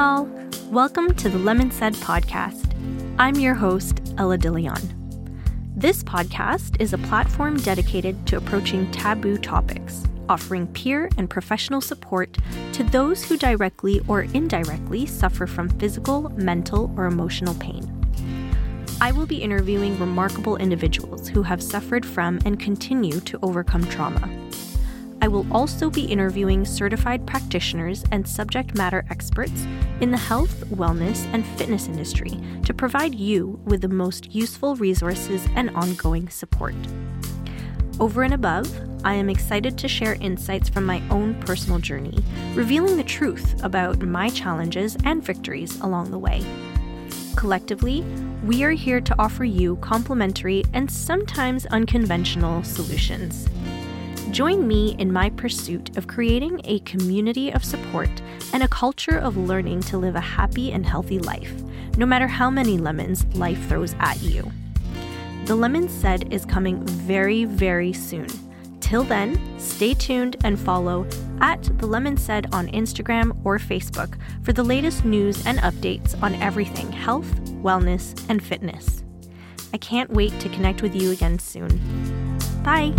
all. Welcome to the Lemon Said podcast. I'm your host, Ella DeLeon. This podcast is a platform dedicated to approaching taboo topics, offering peer and professional support to those who directly or indirectly suffer from physical, mental, or emotional pain. I will be interviewing remarkable individuals who have suffered from and continue to overcome trauma. I will also be interviewing certified practitioners and subject matter experts in the health, wellness, and fitness industry to provide you with the most useful resources and ongoing support. Over and above, I am excited to share insights from my own personal journey, revealing the truth about my challenges and victories along the way. Collectively, we are here to offer you complementary and sometimes unconventional solutions. Join me in my pursuit of creating a community of support and a culture of learning to live a happy and healthy life, no matter how many lemons life throws at you. The Lemon Said is coming very, very soon. Till then, stay tuned and follow at The Lemon Said on Instagram or Facebook for the latest news and updates on everything health, wellness, and fitness. I can't wait to connect with you again soon. Bye!